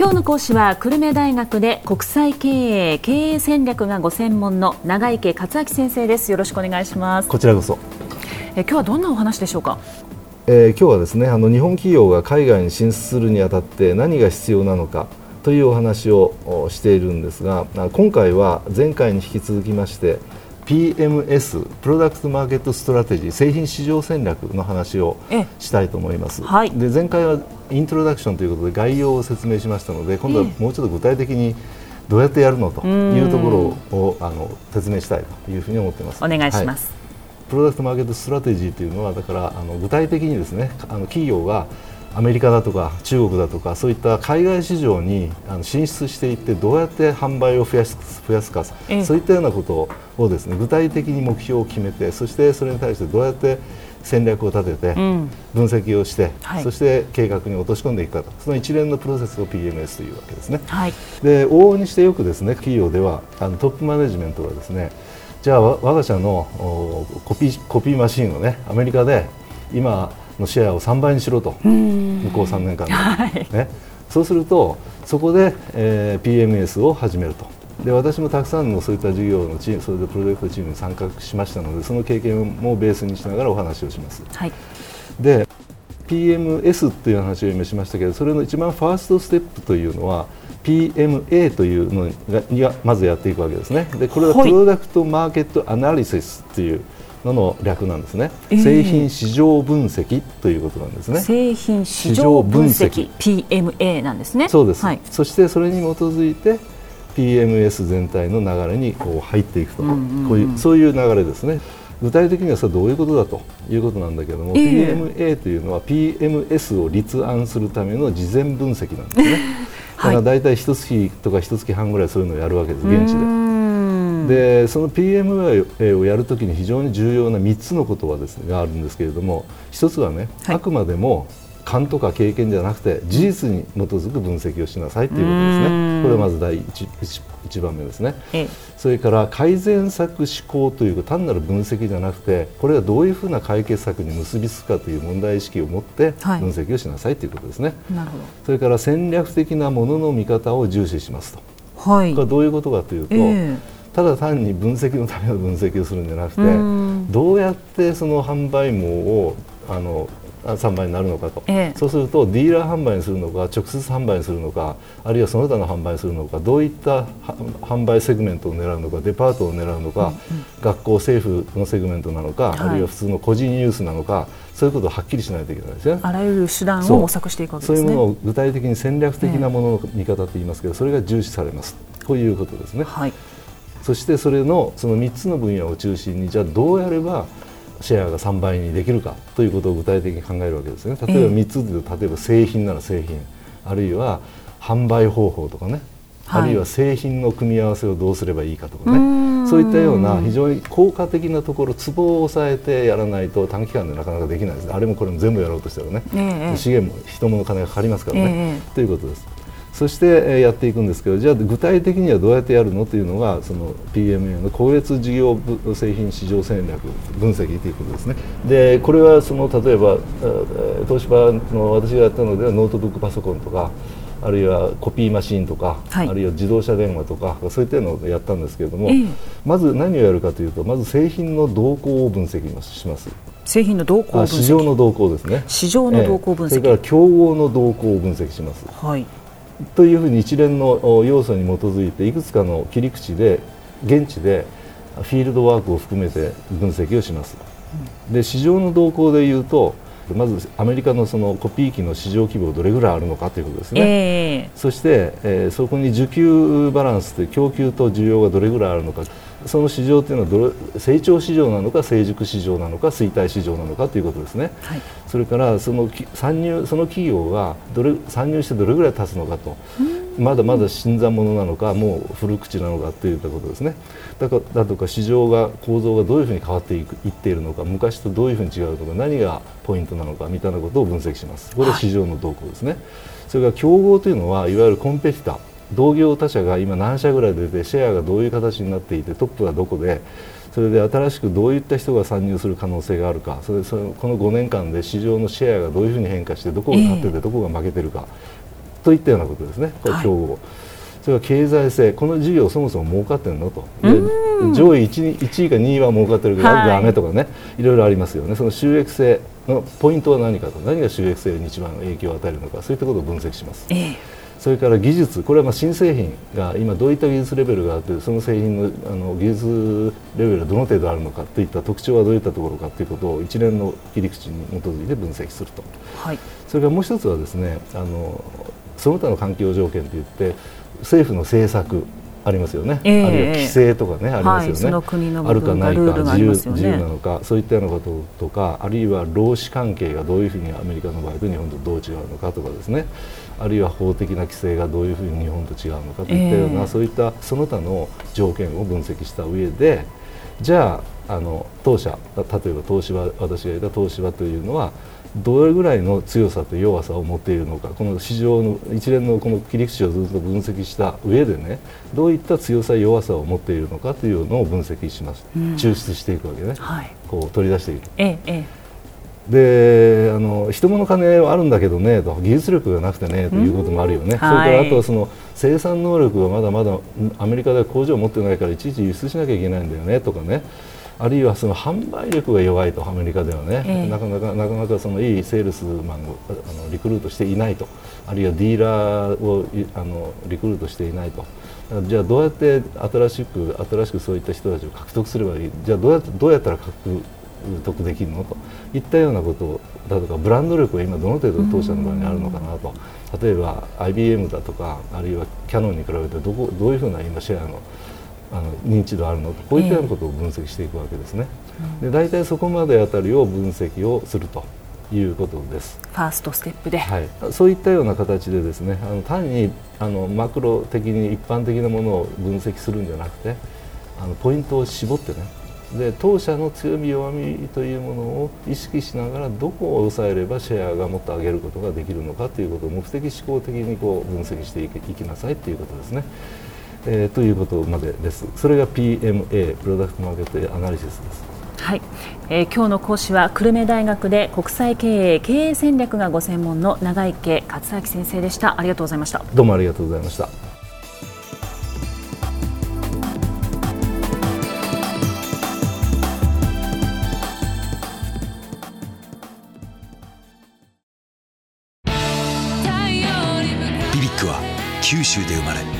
今日の講師は久留米大学で国際経営経営戦略がご専門の長池克明先生です。よろしくお願いします。こちらこそ。え今日はどんなお話でしょうか？えー、今日はですねあの日本企業が海外に進出するにあたって何が必要なのかというお話をしているんですが今回は前回に引き続きまして PMS プロダクトマーケットストラテジー製品市場戦略の話をしたいと思います、はい、で前回はイントロダクションということで概要を説明しましたので今度はもうちょっと具体的にどうやってやるのというところをあの説明したいというふうに思っています。お願いします、はい、プロダクトマーケットストラテジーというのはだからあの具体的にですねあの企業がアメリカだとか中国だとかそういった海外市場に進出していってどうやって販売を増やす増やすか、そういったようなことをですね具体的に目標を決めてそしてそれに対してどうやって戦略を立てて分析をして、うんそして計画に落とし込んでいくかと。その一連のプロセスを PMS というわけですね。はい、で往々にしてよくですね企業ではあのトップマネジメントはですねじゃあ我が社のコピーコピーマシンをねアメリカで今のシェアを3倍にしろと向こう3年間で、はい、ね、そうするとそこで、えー、PMS を始めると。で私もたくさんのそういった事業のチームそれでプロジェクトチームに参画しましたのでその経験もベースにしながらお話をします。はい、で PMS という話を今しましたけどそれの一番ファーストステップというのは PMA というのがまずやっていくわけですね。でこれはプロダクトマーケットアナリシスというのの略なんですね、えー、製品市場分析ということなんですね。製品市場分析 PMA なんですね。そうです、はい、そしてそれに基づいて PMS 全体の流れにこう入っていくと、こういうそういう流れですね。具体的にはそれどういうことだということなんだけども、えー、PMA というのは PMS を立案するための事前分析なんですね、だから大体一月とか一月半ぐらいそういうのをやるわけです現地で。でその PMA をやるときに非常に重要な3つのことはです、ね、があるんですけれども1つはね、はい、あくまでも勘とか経験じゃなくて事実に基づく分析をしなさいということですね。これはまず第 1, 1番目ですね、それから改善策思考という単なる分析じゃなくてこれがどういうふうな解決策に結びつくかという問題意識を持って分析をしなさいということですね、はい、それから戦略的なものの見方を重視しますと、はい、これはどういうことかというと、えーただ単に分析のための分析をするんじゃなくてどうやってその販売網をあの販売になるのかと、ええ、そうするとディーラー販売にするのか直接販売にするのかあるいはその他の販売にするのかどういった販売セグメントを狙うのかデパートを狙うのか、うんうん、学校政府のセグメントなのか、はい、あるいは普通の個人ニュースなのかそういうことをはっきりしないといけないですね。あらゆる手段を模索していくわけですね。そういうものを具体的に戦略的なものの見方と言いますけど、それが重視されます。こういうことですね。はいそしてそれのその3つの分野を中心にじゃあどうやればシェアが3倍にできるかということを具体的に考えるわけですね。例えば3つで例えば製品なら製品あるいは販売方法とかね、はい、あるいは製品の組み合わせをどうすればいいかとかね。そういったような非常に効果的なところツボを押さえてやらないと短期間でなかなかできないですあれもこれも全部やろうとしたらね、え資源も人も金がかかりますからね、え。ということです。そしてやっていくんですけどじゃあ具体的にはどうやってやるのというのがその PMA の個別事業製品市場戦略分析ということですね。でこれはその例えば東芝の私がやったのではノートブックパソコンとかあるいはコピーマシンとか、はい、あるいは自動車電話とかそういったのをやったんですけれども、えー、まず何をやるかというとまず製品の動向を分析します。製品の動向市場の動向ですね。市場の動向分析、えー、それから競合の動向を分析します、はいというふうに一連の要素に基づいていくつかの切り口で現地でフィールドワークを含めて分析をします。で市場の動向でいうとまずアメリカのそのコピー機の市場規模どれぐらいあるのかということですね、えー、そして、えー、そこに需給バランスという供給と需要がどれぐらいあるのかその市場というのはどれ成長市場なのか成熟市場なのか衰退市場なのかということですね、はい、それからその参入その企業がどれ参入してどれぐらい経つのかと、まだまだ新参者なのかもう古口なのかといったことですね。だかだとか市場が構造がどういうふうに変わっていくいっているのか昔とどういうふうに違うのか何がポイントなのかみたいなことを分析します。これは市場の動向ですね、はい、それから競合というのはいわゆるコンペティター同業他社が今何社ぐらい出てシェアがどういう形になっていてトップはどこでそれで新しくどういった人が参入する可能性があるかそれそれこの5年間で市場のシェアがどういうふうに変化してどこが勝っててどこが負けてるかといったようなことですね、これ競合、はい、それから経済性、この事業そもそも儲かってるのと、で上位 1, 1位か2位は儲かってるけど、はい、ダメとかね、いろいろありますよね、その収益性のポイントは何かと、何が収益性に一番影響を与えるのか、そういったことを分析します。えーそれから技術、これはまあ新製品が今どういった技術レベルがあって、その製品のあの技術レベルがどの程度あるのかといった特徴はどういったところかということを一連の切り口に基づいて分析すると、はい、それからもう一つはですねあのその他の環境条件といって政府の政策ありますよね、えー、あるいは規制とかね、ありますよね、はい、あるかないか自由、ね、自由なのかそういったようなこととかあるいは労使関係がどういうふうにアメリカの場合と日本とどう違うのかとかですね。あるいは法的な規制がどういうふうに日本と違うのかといったような、えー、そういったその他の条件を分析した上でじゃああの当社例えば東芝私が言った東芝というのはどれぐらいの強さと弱さを持っているのかこの市場の一連のこの切り口をずっと分析した上でねどういった強さ弱さを持っているのかというのを分析します、うん、抽出していくわけね、はい、こう取り出していく。ええであの人物金はあるんだけどねと技術力がなくてねということもあるよね、それからあとはその生産能力がまだまだアメリカでは工場を持ってないからいちいち輸出しなきゃいけないんだよねとかねあるいはその販売力が弱いとアメリカではね、えー、なかなかなかなかそのいいセールスマンをあのリクルートしていないと。あるいはディーラーをあのリクルートしていないと。じゃあどうやって新しく新しくそういった人たちを獲得すればいい？じゃあどうやってどうやったら獲得できるの？と。いったようなことだとかブランド力が今どの程度当社の場合にあるのかなと。例えば IBM だとかあるいはキャノンに比べてどこどういうふうな今シェアのあの認知度あるのとこういったようなことを分析していくわけですね。えー、で大体そこまであたりを分析をするということです。ファーストステップで、はい、そういったような形でですねあの単にあのマクロ的に一般的なものを分析するんじゃなくてあのポイントを絞ってねで当社の強み弱みというものを意識しながらどこを抑えればシェアがもっと上げることができるのかということを目的思考的にこう分析していきなさいということですね。えー、ということまでです。それが PMA プロダクトマーケットアナリシスです。はい、えー、今日の講師は久留米大学で国際経営経営戦略がご専門の長池克明先生でした。ありがとうございました。どうもありがとうございました。BBIQ は九州で生まれ